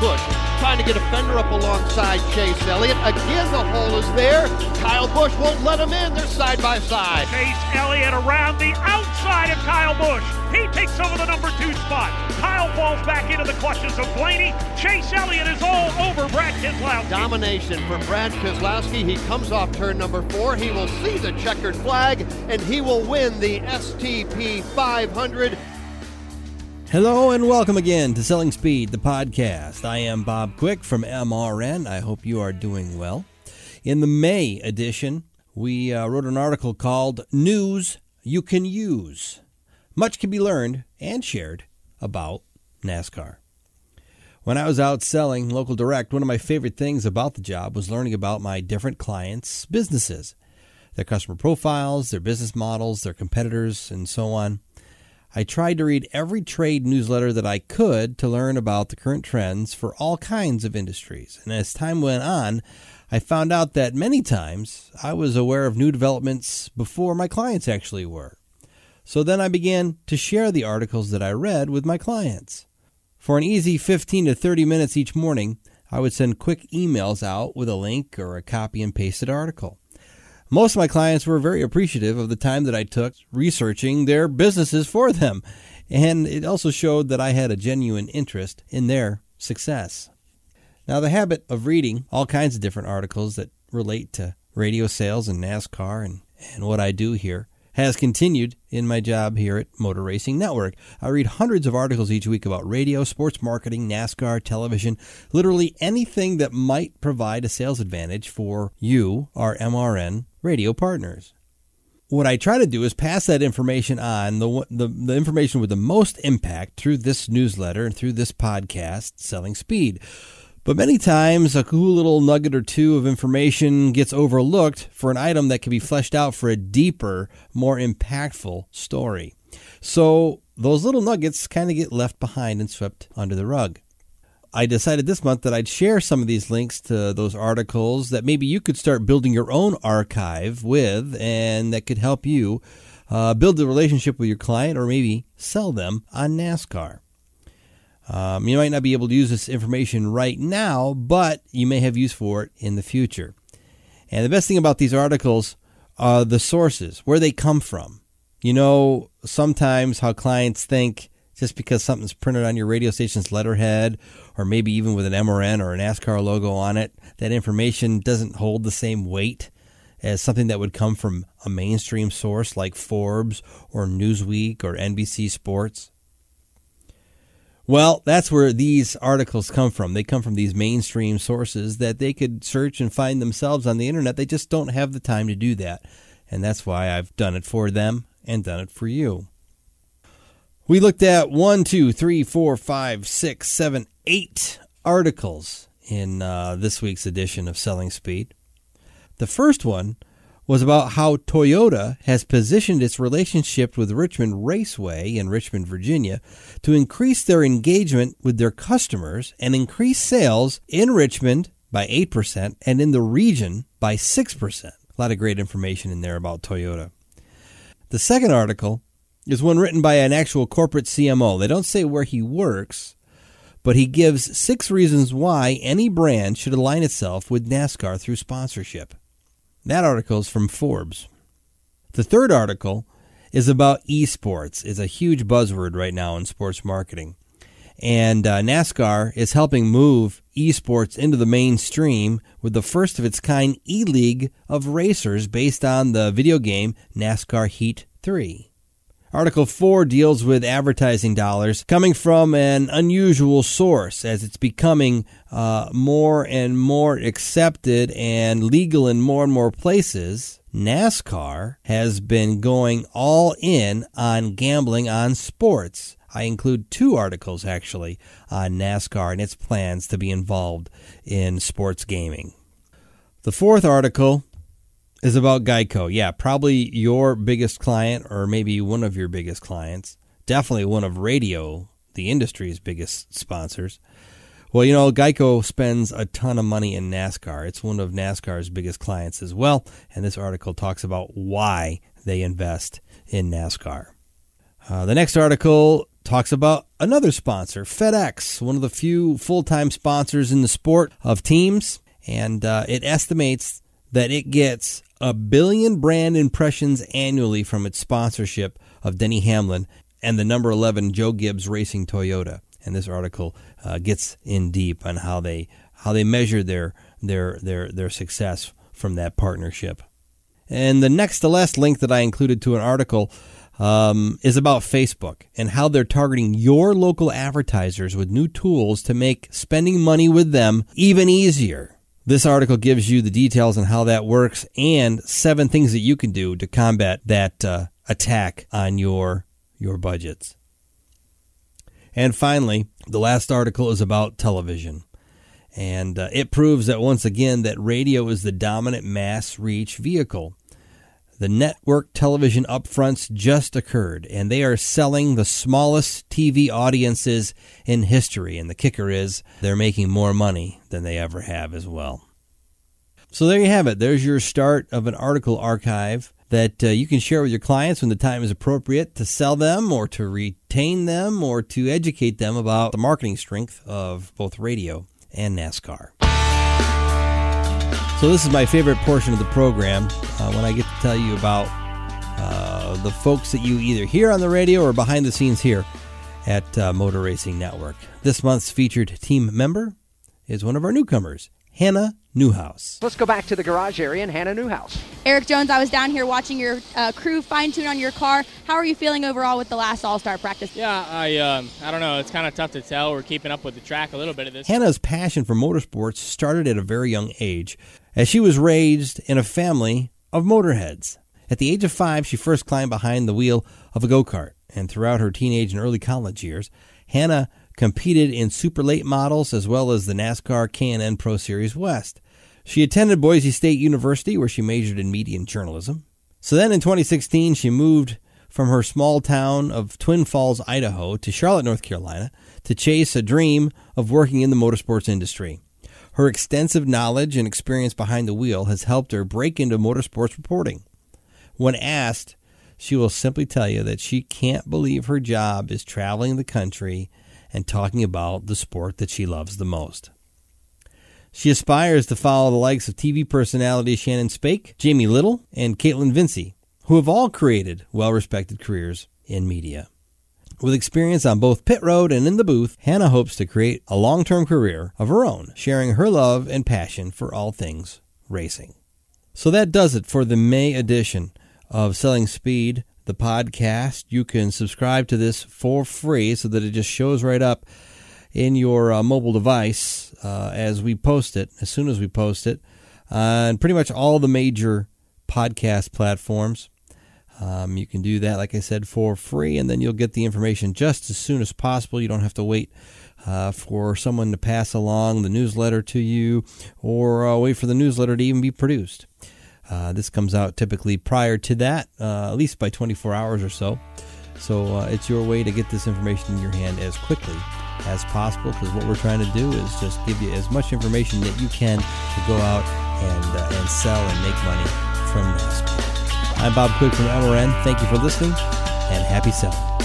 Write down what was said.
Busch trying to get a fender up alongside Chase Elliott. Again, the hole is there. Kyle Busch won't let him in. They're side by side. Chase Elliott around the outside of Kyle Busch. He takes over the number two spot. Kyle falls back into the clutches of Blaney. Chase Elliott is all over Brad Keselowski. Domination for Brad Keselowski. He comes off turn number four. He will see the checkered flag and he will win the STP 500. Hello and welcome again to Selling Speed, the podcast. I am Bob Quick from MRN. I hope you are doing well. In the May edition, we uh, wrote an article called News You Can Use. Much can be learned and shared about NASCAR. When I was out selling local direct, one of my favorite things about the job was learning about my different clients' businesses, their customer profiles, their business models, their competitors, and so on. I tried to read every trade newsletter that I could to learn about the current trends for all kinds of industries. And as time went on, I found out that many times I was aware of new developments before my clients actually were. So then I began to share the articles that I read with my clients. For an easy 15 to 30 minutes each morning, I would send quick emails out with a link or a copy and pasted article. Most of my clients were very appreciative of the time that I took researching their businesses for them, and it also showed that I had a genuine interest in their success. Now, the habit of reading all kinds of different articles that relate to radio sales and NASCAR and, and what I do here has continued in my job here at Motor Racing Network. I read hundreds of articles each week about radio, sports marketing, NASCAR, television, literally anything that might provide a sales advantage for you, our MRN radio partners. What I try to do is pass that information on, the, the, the information with the most impact through this newsletter and through this podcast, Selling Speed. But many times, a cool little nugget or two of information gets overlooked for an item that can be fleshed out for a deeper, more impactful story. So those little nuggets kind of get left behind and swept under the rug. I decided this month that I'd share some of these links to those articles that maybe you could start building your own archive with and that could help you uh, build the relationship with your client or maybe sell them on NASCAR. Um, you might not be able to use this information right now, but you may have use for it in the future. And the best thing about these articles are the sources, where they come from. You know, sometimes how clients think just because something's printed on your radio station's letterhead, or maybe even with an MRN or an NASCAR logo on it, that information doesn't hold the same weight as something that would come from a mainstream source like Forbes or Newsweek or NBC Sports. Well, that's where these articles come from. They come from these mainstream sources that they could search and find themselves on the internet. They just don't have the time to do that. And that's why I've done it for them and done it for you. We looked at one, two, three, four, five, six, seven, eight articles in uh, this week's edition of Selling Speed. The first one was about how Toyota has positioned its relationship with Richmond Raceway in Richmond, Virginia, to increase their engagement with their customers and increase sales in Richmond by 8% and in the region by 6%. A lot of great information in there about Toyota. The second article is one written by an actual corporate CMO. They don't say where he works, but he gives six reasons why any brand should align itself with NASCAR through sponsorship. That article is from Forbes. The third article is about esports. It's a huge buzzword right now in sports marketing. And uh, NASCAR is helping move esports into the mainstream with the first of its kind e league of racers based on the video game NASCAR Heat 3. Article 4 deals with advertising dollars coming from an unusual source as it's becoming uh, more and more accepted and legal in more and more places. NASCAR has been going all in on gambling on sports. I include two articles actually on NASCAR and its plans to be involved in sports gaming. The fourth article is about Geico. Yeah, probably your biggest client or maybe one of your biggest clients. Definitely one of radio, the industry's biggest sponsors. Well, you know, Geico spends a ton of money in NASCAR. It's one of NASCAR's biggest clients as well. And this article talks about why they invest in NASCAR. Uh, the next article talks about another sponsor, FedEx, one of the few full time sponsors in the sport of teams. And uh, it estimates that it gets a billion brand impressions annually from its sponsorship of Denny Hamlin and the number 11 Joe Gibbs Racing Toyota. And this article uh, gets in deep on how they how they measure their their their their success from that partnership. And the next to last link that I included to an article um, is about Facebook and how they're targeting your local advertisers with new tools to make spending money with them even easier. This article gives you the details on how that works and seven things that you can do to combat that uh, attack on your your budgets. And finally, the last article is about television. And uh, it proves that once again that radio is the dominant mass reach vehicle. The network television upfronts just occurred, and they are selling the smallest TV audiences in history. And the kicker is they're making more money than they ever have as well. So there you have it. There's your start of an article archive that uh, you can share with your clients when the time is appropriate to sell them or to retain them or to educate them about the marketing strength of both radio and NASCAR. So, this is my favorite portion of the program uh, when I get to tell you about uh, the folks that you either hear on the radio or behind the scenes here at uh, Motor Racing Network. This month's featured team member is one of our newcomers, Hannah Newhouse. Let's go back to the garage area and Hannah Newhouse. Erik Jones, I was down here watching your uh, crew fine tune on your car. How are you feeling overall with the last All Star practice? Yeah, I um, I don't know. It's kind of tough to tell. We're keeping up with the track a little bit of this. Hannah's passion for motorsports started at a very young age, as she was raised in a family of motorheads. At the age of five, she first climbed behind the wheel of a go kart, and throughout her teenage and early college years, Hannah competed in super late models as well as the NASCAR K&N Pro Series West. She attended Boise State University where she majored in media and journalism. So then in 2016 she moved from her small town of Twin Falls, Idaho to Charlotte, North Carolina to chase a dream of working in the motorsports industry. Her extensive knowledge and experience behind the wheel has helped her break into motorsports reporting. When asked, she will simply tell you that she can't believe her job is traveling the country and talking about the sport that she loves the most. She aspires to follow the likes of TV personality Shannon Spake, Jamie Little, and Kaitlyn Vincie, who have all created well respected careers in media. With experience on both pit road and in the booth, Hannah hopes to create a long term career of her own, sharing her love and passion for all things racing. So that does it for the May edition of Selling Speed the podcast. You can subscribe to this for free so that it just shows right up in your uh, mobile device uh, as we post it, as soon as we post it, uh, pretty much all the major podcast platforms. Um, you can do that, like I said, for free, and then you'll get the information just as soon as possible. You don't have to wait uh, for someone to pass along the newsletter to you or uh, wait for the newsletter to even be produced. Uh, this comes out typically prior to that, uh, at least by 24 hours or so. So uh, it's your way to get this information in your hand as quickly as possible because what we're trying to do is just give you as much information that you can to go out and, uh, and sell and make money from NASCAR. I'm Bob Quick from MRN. Thank you for listening and happy selling.